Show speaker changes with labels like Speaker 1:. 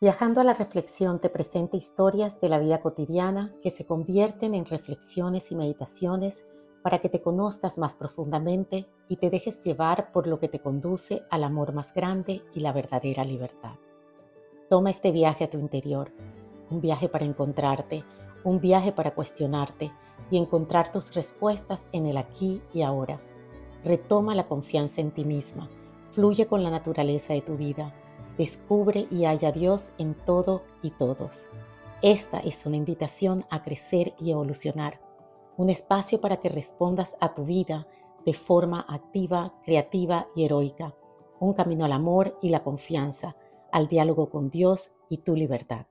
Speaker 1: Viajando a la reflexión te presenta historias de la vida cotidiana que se convierten en reflexiones y meditaciones para que te conozcas más profundamente y te dejes llevar por lo que te conduce al amor más grande y la verdadera libertad. Toma este viaje a tu interior, un viaje para encontrarte, un viaje para cuestionarte y encontrar tus respuestas en el aquí y ahora. Retoma la confianza en ti misma, fluye con la naturaleza de tu vida Descubre y halla a Dios en todo y todos. Esta es una invitación a crecer y evolucionar, un espacio para que respondas a tu vida de forma activa, creativa y heroica, un camino al amor y la confianza, al diálogo con Dios y tu libertad.